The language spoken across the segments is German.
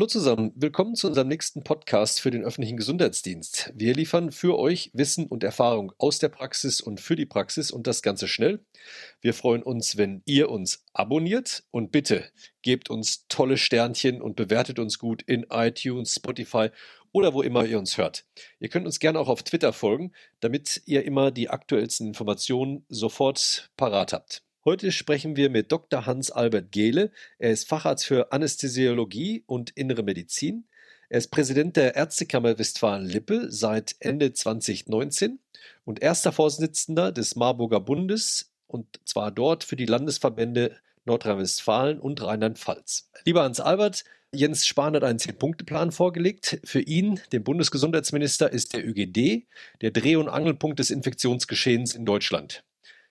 Hallo zusammen, willkommen zu unserem nächsten Podcast für den öffentlichen Gesundheitsdienst. Wir liefern für euch Wissen und Erfahrung aus der Praxis und für die Praxis und das Ganze schnell. Wir freuen uns, wenn ihr uns abonniert und bitte gebt uns tolle Sternchen und bewertet uns gut in iTunes, Spotify oder wo immer ihr uns hört. Ihr könnt uns gerne auch auf Twitter folgen, damit ihr immer die aktuellsten Informationen sofort parat habt. Heute sprechen wir mit Dr. Hans-Albert Gehle. Er ist Facharzt für Anästhesiologie und Innere Medizin. Er ist Präsident der Ärztekammer Westfalen-Lippe seit Ende 2019 und erster Vorsitzender des Marburger Bundes und zwar dort für die Landesverbände Nordrhein-Westfalen und Rheinland-Pfalz. Lieber Hans-Albert, Jens Spahn hat einen Zehn-Punkte-Plan vorgelegt. Für ihn, den Bundesgesundheitsminister, ist der ÖGD der Dreh- und Angelpunkt des Infektionsgeschehens in Deutschland.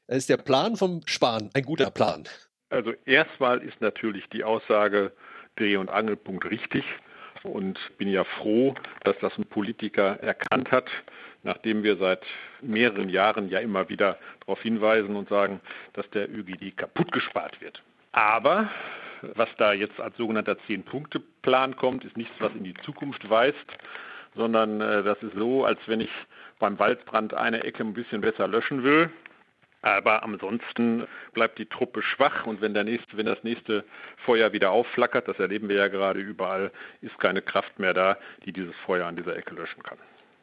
Ist der Plan vom Spahn ein guter Plan? Also erstmal ist natürlich die Aussage Dreh- und Angelpunkt richtig und bin ja froh, dass das ein Politiker erkannt hat, nachdem wir seit mehreren Jahren ja immer wieder darauf hinweisen und sagen, dass der ÖGD kaputt gespart wird. Aber was da jetzt als sogenannter Zehn-Punkte-Plan kommt, ist nichts, was in die Zukunft weist, sondern äh, das ist so, als wenn ich beim Waldbrand eine Ecke ein bisschen besser löschen will aber ansonsten bleibt die Truppe schwach und wenn, der nächste, wenn das nächste Feuer wieder aufflackert, das erleben wir ja gerade überall, ist keine Kraft mehr da, die dieses Feuer an dieser Ecke löschen kann.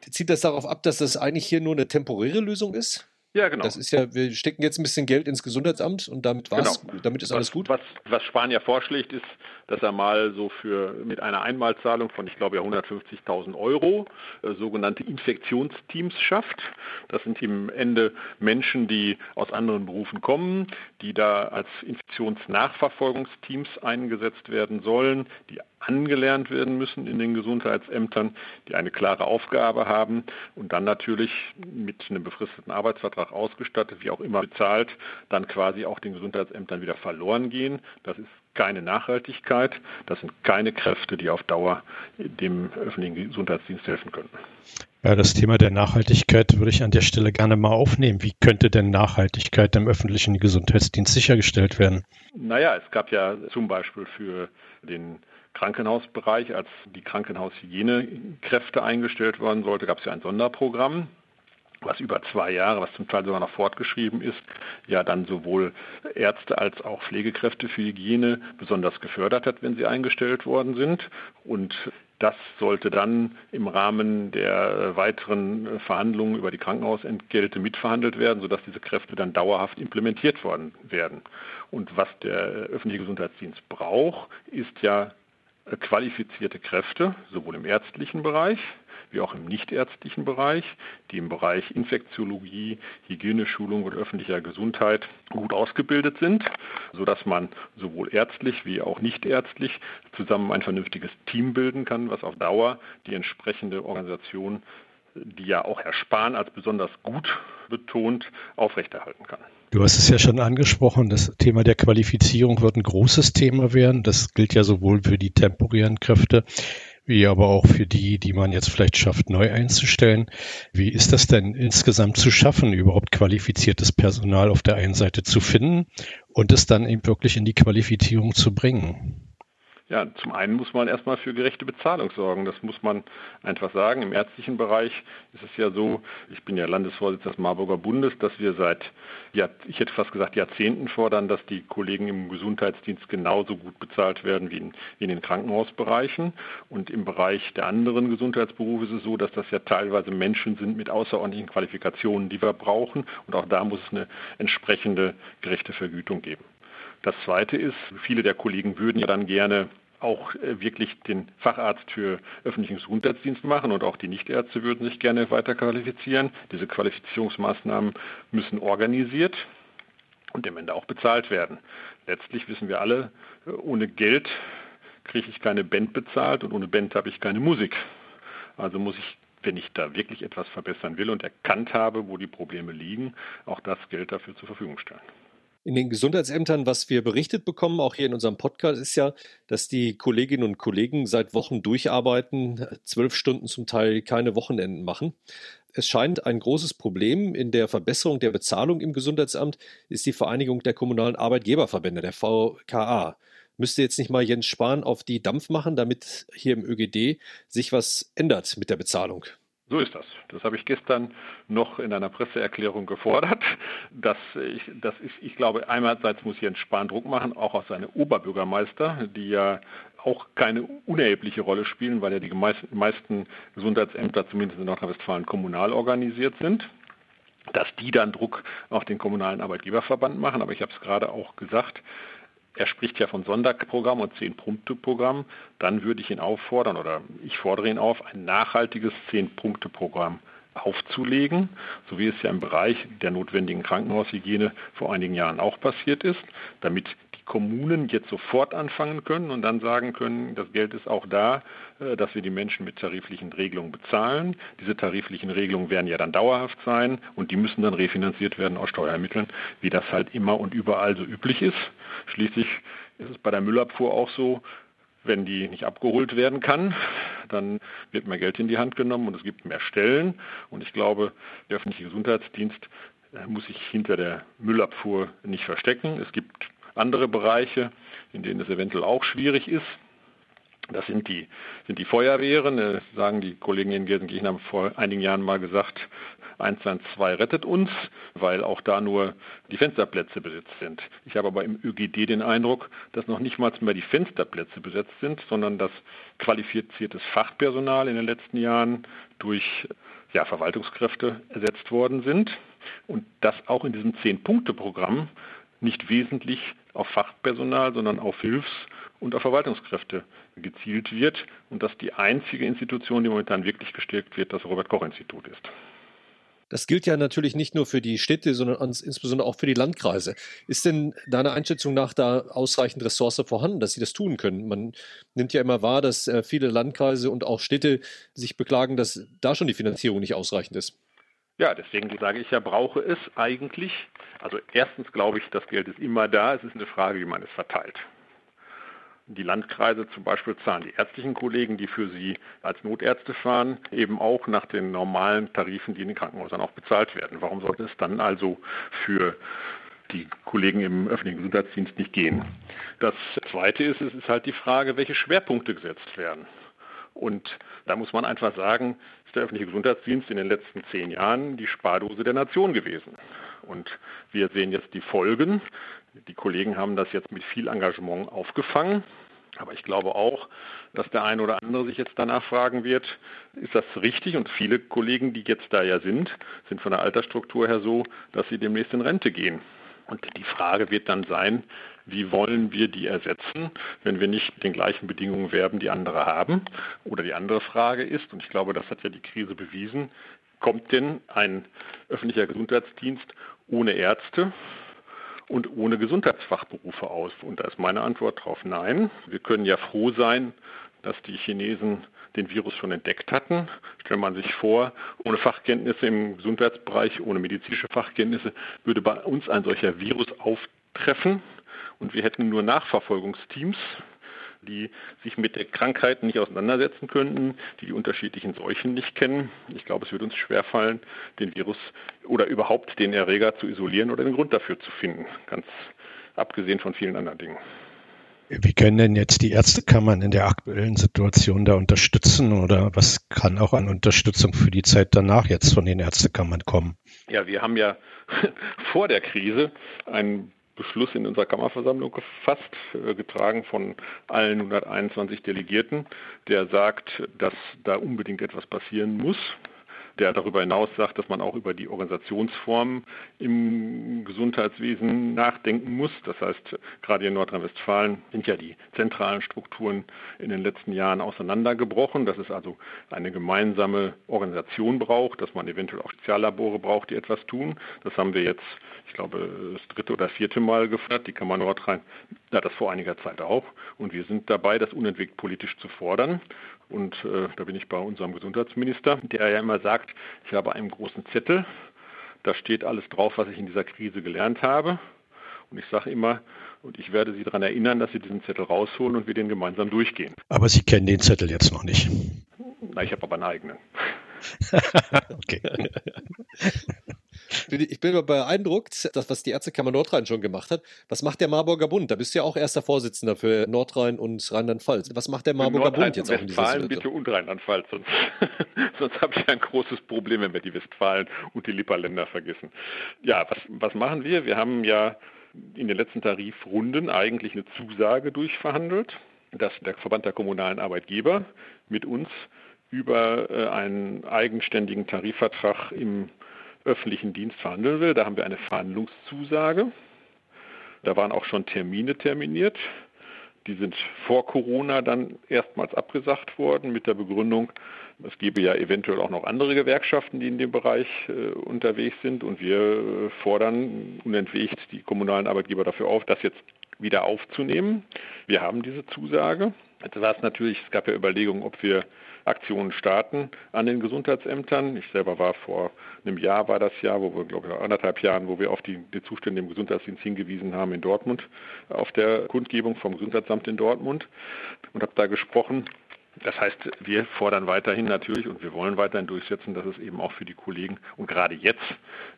Zieht das darauf ab, dass das eigentlich hier nur eine temporäre Lösung ist? Ja, genau. Das ist ja, wir stecken jetzt ein bisschen Geld ins Gesundheitsamt und damit war's, genau. damit ist alles gut. Was, was Spanier vorschlägt, ist, dass er mal so für mit einer Einmalzahlung von, ich glaube ja 150.000 Euro äh, sogenannte Infektionsteams schafft. Das sind im Ende Menschen, die aus anderen Berufen kommen, die da als Infektionsnachverfolgungsteams eingesetzt werden sollen, die angelernt werden müssen in den Gesundheitsämtern, die eine klare Aufgabe haben und dann natürlich mit einem befristeten Arbeitsvertrag ausgestattet, wie auch immer bezahlt, dann quasi auch den Gesundheitsämtern wieder verloren gehen. Das ist keine Nachhaltigkeit, das sind keine Kräfte, die auf Dauer dem öffentlichen Gesundheitsdienst helfen könnten. Ja, das Thema der Nachhaltigkeit würde ich an der Stelle gerne mal aufnehmen. Wie könnte denn Nachhaltigkeit im öffentlichen Gesundheitsdienst sichergestellt werden? Naja, es gab ja zum Beispiel für den Krankenhausbereich, als die Krankenhaushygienekräfte eingestellt worden sollte, gab es ja ein Sonderprogramm, was über zwei Jahre, was zum Teil sogar noch fortgeschrieben ist, ja dann sowohl Ärzte als auch Pflegekräfte für Hygiene besonders gefördert hat, wenn sie eingestellt worden sind. Und das sollte dann im Rahmen der weiteren Verhandlungen über die Krankenhausentgelte mitverhandelt werden, sodass diese Kräfte dann dauerhaft implementiert worden werden. Und was der öffentliche Gesundheitsdienst braucht, ist ja qualifizierte Kräfte, sowohl im ärztlichen Bereich wie auch im nichtärztlichen Bereich, die im Bereich Infektiologie, Hygieneschulung und öffentlicher Gesundheit gut ausgebildet sind, sodass man sowohl ärztlich wie auch nichtärztlich zusammen ein vernünftiges Team bilden kann, was auf Dauer die entsprechende Organisation, die ja auch Herr Spahn als besonders gut betont, aufrechterhalten kann. Du hast es ja schon angesprochen, das Thema der Qualifizierung wird ein großes Thema werden. Das gilt ja sowohl für die temporären Kräfte wie aber auch für die, die man jetzt vielleicht schafft, neu einzustellen. Wie ist das denn insgesamt zu schaffen, überhaupt qualifiziertes Personal auf der einen Seite zu finden und es dann eben wirklich in die Qualifizierung zu bringen? Ja, zum einen muss man erstmal für gerechte Bezahlung sorgen. Das muss man einfach sagen. Im ärztlichen Bereich ist es ja so, ich bin ja Landesvorsitzender des Marburger Bundes, dass wir seit, ja, ich hätte fast gesagt, Jahrzehnten fordern, dass die Kollegen im Gesundheitsdienst genauso gut bezahlt werden wie in, wie in den Krankenhausbereichen. Und im Bereich der anderen Gesundheitsberufe ist es so, dass das ja teilweise Menschen sind mit außerordentlichen Qualifikationen, die wir brauchen. Und auch da muss es eine entsprechende gerechte Vergütung geben. Das Zweite ist, viele der Kollegen würden ja dann gerne auch äh, wirklich den Facharzt für öffentlichen Gesundheitsdienst machen und auch die Nichtärzte würden sich gerne weiter qualifizieren. Diese Qualifizierungsmaßnahmen müssen organisiert und im Ende auch bezahlt werden. Letztlich wissen wir alle, äh, ohne Geld kriege ich keine Band bezahlt und ohne Band habe ich keine Musik. Also muss ich, wenn ich da wirklich etwas verbessern will und erkannt habe, wo die Probleme liegen, auch das Geld dafür zur Verfügung stellen in den Gesundheitsämtern, was wir berichtet bekommen, auch hier in unserem Podcast, ist ja, dass die Kolleginnen und Kollegen seit Wochen durcharbeiten, zwölf Stunden zum Teil keine Wochenenden machen. Es scheint ein großes Problem in der Verbesserung der Bezahlung im Gesundheitsamt ist die Vereinigung der kommunalen Arbeitgeberverbände, der VKA. müsste jetzt nicht mal Jens Spahn auf die Dampf machen, damit hier im ÖGD sich was ändert mit der Bezahlung? So ist das. Das habe ich gestern noch in einer Presseerklärung gefordert. Dass ich, das ist, ich glaube, einerseits muss Jens Spahn Druck machen, auch auf seine Oberbürgermeister, die ja auch keine unerhebliche Rolle spielen, weil ja die meisten Gesundheitsämter zumindest in Nordrhein-Westfalen kommunal organisiert sind dass die dann Druck auf den kommunalen Arbeitgeberverband machen. Aber ich habe es gerade auch gesagt, er spricht ja von Sonderprogramm und Zehn-Punkte-Programm, dann würde ich ihn auffordern oder ich fordere ihn auf, ein nachhaltiges Zehn-Punkte-Programm aufzulegen, so wie es ja im Bereich der notwendigen Krankenhaushygiene vor einigen Jahren auch passiert ist, damit Kommunen jetzt sofort anfangen können und dann sagen können, das Geld ist auch da, äh, dass wir die Menschen mit tariflichen Regelungen bezahlen. Diese tariflichen Regelungen werden ja dann dauerhaft sein und die müssen dann refinanziert werden aus Steuermitteln, wie das halt immer und überall so üblich ist. Schließlich ist es bei der Müllabfuhr auch so, wenn die nicht abgeholt werden kann, dann wird mehr Geld in die Hand genommen und es gibt mehr Stellen. Und ich glaube, der öffentliche Gesundheitsdienst äh, muss sich hinter der Müllabfuhr nicht verstecken. Es gibt andere Bereiche, in denen es eventuell auch schwierig ist. Das sind die, sind die Feuerwehren. Das sagen die Kollegen in Gelsenkirchen haben vor einigen Jahren mal gesagt, 112 rettet uns, weil auch da nur die Fensterplätze besetzt sind. Ich habe aber im ÖGD den Eindruck, dass noch nicht mal mehr die Fensterplätze besetzt sind, sondern dass qualifiziertes Fachpersonal in den letzten Jahren durch ja, Verwaltungskräfte ersetzt worden sind und dass auch in diesem Zehn-Punkte-Programm nicht wesentlich auf Fachpersonal, sondern auf Hilfs- und auf Verwaltungskräfte gezielt wird und dass die einzige Institution, die momentan wirklich gestärkt wird, das Robert-Koch-Institut ist. Das gilt ja natürlich nicht nur für die Städte, sondern insbesondere auch für die Landkreise. Ist denn deiner Einschätzung nach da ausreichend Ressource vorhanden, dass sie das tun können? Man nimmt ja immer wahr, dass äh, viele Landkreise und auch Städte sich beklagen, dass da schon die Finanzierung nicht ausreichend ist. Ja, deswegen sage ich ja, brauche es eigentlich. Also erstens glaube ich, das Geld ist immer da. Es ist eine Frage, wie man es verteilt. Die Landkreise zum Beispiel zahlen die ärztlichen Kollegen, die für sie als Notärzte fahren, eben auch nach den normalen Tarifen, die in den Krankenhäusern auch bezahlt werden. Warum sollte es dann also für die Kollegen im öffentlichen Gesundheitsdienst nicht gehen? Das Zweite ist, es ist halt die Frage, welche Schwerpunkte gesetzt werden. Und da muss man einfach sagen, ist der öffentliche Gesundheitsdienst in den letzten zehn Jahren die Spardose der Nation gewesen. Und wir sehen jetzt die Folgen. Die Kollegen haben das jetzt mit viel Engagement aufgefangen. Aber ich glaube auch, dass der eine oder andere sich jetzt danach fragen wird, ist das richtig? Und viele Kollegen, die jetzt da ja sind, sind von der Altersstruktur her so, dass sie demnächst in Rente gehen. Und die Frage wird dann sein, wie wollen wir die ersetzen, wenn wir nicht mit den gleichen Bedingungen werben, die andere haben? Oder die andere Frage ist, und ich glaube, das hat ja die Krise bewiesen, kommt denn ein öffentlicher Gesundheitsdienst ohne Ärzte und ohne Gesundheitsfachberufe aus? Und da ist meine Antwort darauf nein. Wir können ja froh sein, dass die Chinesen den Virus schon entdeckt hatten. Stellt man sich vor, ohne Fachkenntnisse im Gesundheitsbereich, ohne medizinische Fachkenntnisse, würde bei uns ein solcher Virus auftreffen und wir hätten nur Nachverfolgungsteams, die sich mit der Krankheit nicht auseinandersetzen könnten, die die unterschiedlichen Seuchen nicht kennen. Ich glaube, es wird uns schwerfallen, den Virus oder überhaupt den Erreger zu isolieren oder den Grund dafür zu finden, ganz abgesehen von vielen anderen Dingen. Wie können denn jetzt die Ärztekammern in der aktuellen Situation da unterstützen oder was kann auch an Unterstützung für die Zeit danach jetzt von den Ärztekammern kommen? Ja, wir haben ja vor der Krise einen Beschluss in unserer Kammerversammlung gefasst, äh, getragen von allen 121 Delegierten, der sagt, dass da unbedingt etwas passieren muss der darüber hinaus sagt, dass man auch über die Organisationsformen im Gesundheitswesen nachdenken muss. Das heißt, gerade in Nordrhein-Westfalen sind ja die zentralen Strukturen in den letzten Jahren auseinandergebrochen, dass es also eine gemeinsame Organisation braucht, dass man eventuell auch Speziallabore braucht, die etwas tun. Das haben wir jetzt, ich glaube, das dritte oder vierte Mal gefordert. Die Kammer Nordrhein hat das vor einiger Zeit auch. Und wir sind dabei, das unentwegt politisch zu fordern. Und äh, da bin ich bei unserem Gesundheitsminister, der ja immer sagt, ich habe einen großen Zettel, da steht alles drauf, was ich in dieser Krise gelernt habe. Und ich sage immer, und ich werde Sie daran erinnern, dass Sie diesen Zettel rausholen und wir den gemeinsam durchgehen. Aber Sie kennen den Zettel jetzt noch nicht. Na, ich habe aber einen eigenen. okay. Ich bin beeindruckt, das, was die Ärztekammer Nordrhein schon gemacht hat. Was macht der Marburger Bund? Da bist du ja auch erster Vorsitzender für Nordrhein und Rheinland-Pfalz. Was macht der Marburger Bund jetzt auch in dieser Situation? bitte und Rheinland-Pfalz, sonst, sonst habe ich ein großes Problem, wenn wir die Westfalen und die Lipperländer vergessen. Ja, was, was machen wir? Wir haben ja in den letzten Tarifrunden eigentlich eine Zusage durchverhandelt, dass der Verband der kommunalen Arbeitgeber mit uns über äh, einen eigenständigen Tarifvertrag im öffentlichen Dienst verhandeln will. Da haben wir eine Verhandlungszusage. Da waren auch schon Termine terminiert. Die sind vor Corona dann erstmals abgesagt worden mit der Begründung, es gebe ja eventuell auch noch andere Gewerkschaften, die in dem Bereich äh, unterwegs sind. Und wir äh, fordern unentwegt die kommunalen Arbeitgeber dafür auf, das jetzt wieder aufzunehmen. Wir haben diese Zusage. Jetzt war es natürlich, es gab ja Überlegungen, ob wir Aktionen starten an den Gesundheitsämtern. Ich selber war vor einem Jahr, war das Jahr, wo wir, glaube ich, anderthalb Jahren, wo wir auf die, die Zustände im Gesundheitsdienst hingewiesen haben in Dortmund, auf der Kundgebung vom Gesundheitsamt in Dortmund und habe da gesprochen das heißt, wir fordern weiterhin natürlich und wir wollen weiterhin durchsetzen, dass es eben auch für die Kollegen und gerade jetzt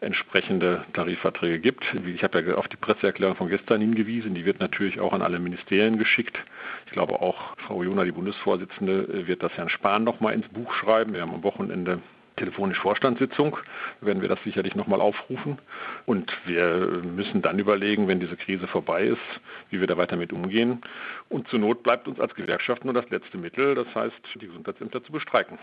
entsprechende Tarifverträge gibt. Ich habe ja auf die Presseerklärung von gestern hingewiesen, die wird natürlich auch an alle Ministerien geschickt. Ich glaube auch Frau Jona, die Bundesvorsitzende, wird das Herrn Spahn nochmal ins Buch schreiben. Wir haben am Wochenende telefonische Vorstandssitzung, werden wir das sicherlich nochmal aufrufen. Und wir müssen dann überlegen, wenn diese Krise vorbei ist, wie wir da weiter mit umgehen. Und zur Not bleibt uns als Gewerkschaft nur das letzte Mittel, das heißt, die Gesundheitsämter zu bestreiken.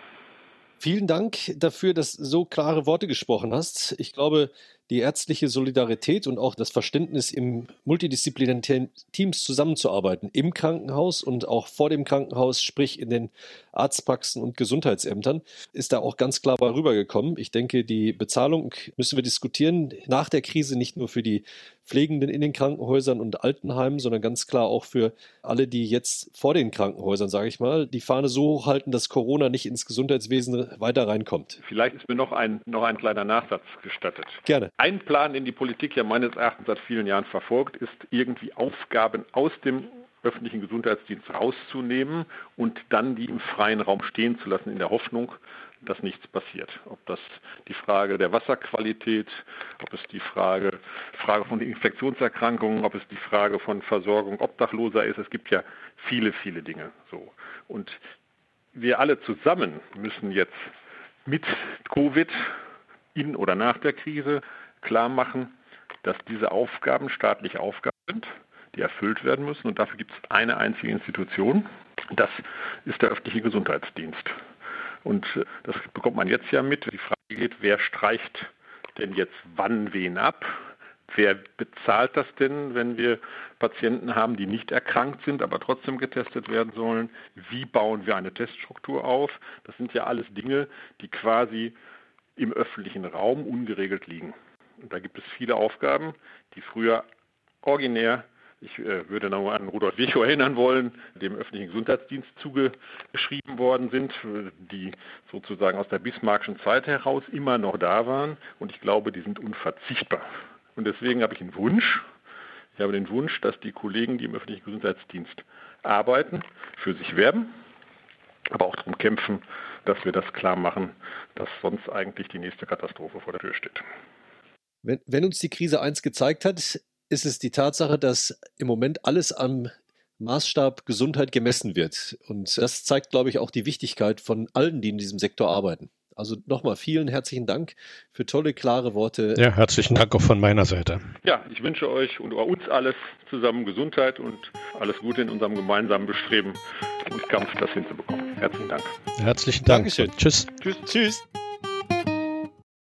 Vielen Dank dafür, dass du so klare Worte gesprochen hast. Ich glaube, die ärztliche Solidarität und auch das Verständnis, im multidisziplinären Teams zusammenzuarbeiten, im Krankenhaus und auch vor dem Krankenhaus, sprich in den Arztpraxen und Gesundheitsämtern, ist da auch ganz klar rübergekommen. Ich denke, die Bezahlung müssen wir diskutieren nach der Krise nicht nur für die Pflegenden in den Krankenhäusern und Altenheimen, sondern ganz klar auch für alle, die jetzt vor den Krankenhäusern, sage ich mal, die Fahne so hochhalten, dass Corona nicht ins Gesundheitswesen weiter reinkommt. Vielleicht ist mir noch ein, noch ein kleiner Nachsatz gestattet. Gerne. Ein Plan, den die Politik ja meines Erachtens seit vielen Jahren verfolgt, ist irgendwie Aufgaben aus dem öffentlichen Gesundheitsdienst rauszunehmen und dann die im freien Raum stehen zu lassen, in der Hoffnung, dass nichts passiert. Ob das die Frage der Wasserqualität, ob es die Frage, Frage von Infektionserkrankungen, ob es die Frage von Versorgung Obdachloser ist. Es gibt ja viele, viele Dinge so. Und wir alle zusammen müssen jetzt mit Covid in oder nach der Krise klar machen, dass diese Aufgaben staatliche Aufgaben sind, die erfüllt werden müssen. Und dafür gibt es eine einzige Institution. Das ist der öffentliche Gesundheitsdienst. Und äh, das bekommt man jetzt ja mit. Die Frage geht, wer streicht denn jetzt wann wen ab? Wer bezahlt das denn, wenn wir Patienten haben, die nicht erkrankt sind, aber trotzdem getestet werden sollen? Wie bauen wir eine Teststruktur auf? Das sind ja alles Dinge, die quasi im öffentlichen Raum ungeregelt liegen. Und da gibt es viele Aufgaben, die früher originär, ich äh, würde noch an Rudolf Virchow erinnern wollen, dem öffentlichen Gesundheitsdienst zugeschrieben worden sind, die sozusagen aus der Bismarckschen Zeit heraus immer noch da waren. Und ich glaube, die sind unverzichtbar. Und deswegen habe ich einen Wunsch. Ich habe den Wunsch, dass die Kollegen, die im öffentlichen Gesundheitsdienst arbeiten, für sich werben, aber auch darum kämpfen, dass wir das klar machen, dass sonst eigentlich die nächste Katastrophe vor der Tür steht. Wenn, wenn uns die Krise eins gezeigt hat, ist es die Tatsache, dass im Moment alles am Maßstab Gesundheit gemessen wird. Und das zeigt, glaube ich, auch die Wichtigkeit von allen, die in diesem Sektor arbeiten. Also nochmal vielen herzlichen Dank für tolle, klare Worte. Ja, herzlichen Dank auch von meiner Seite. Ja, ich wünsche euch und uns alles zusammen Gesundheit und alles Gute in unserem gemeinsamen Bestreben und Kampf, das hinzubekommen. Herzlichen Dank. Herzlichen Dank. Dankeschön. Tschüss. Tschüss. Tschüss.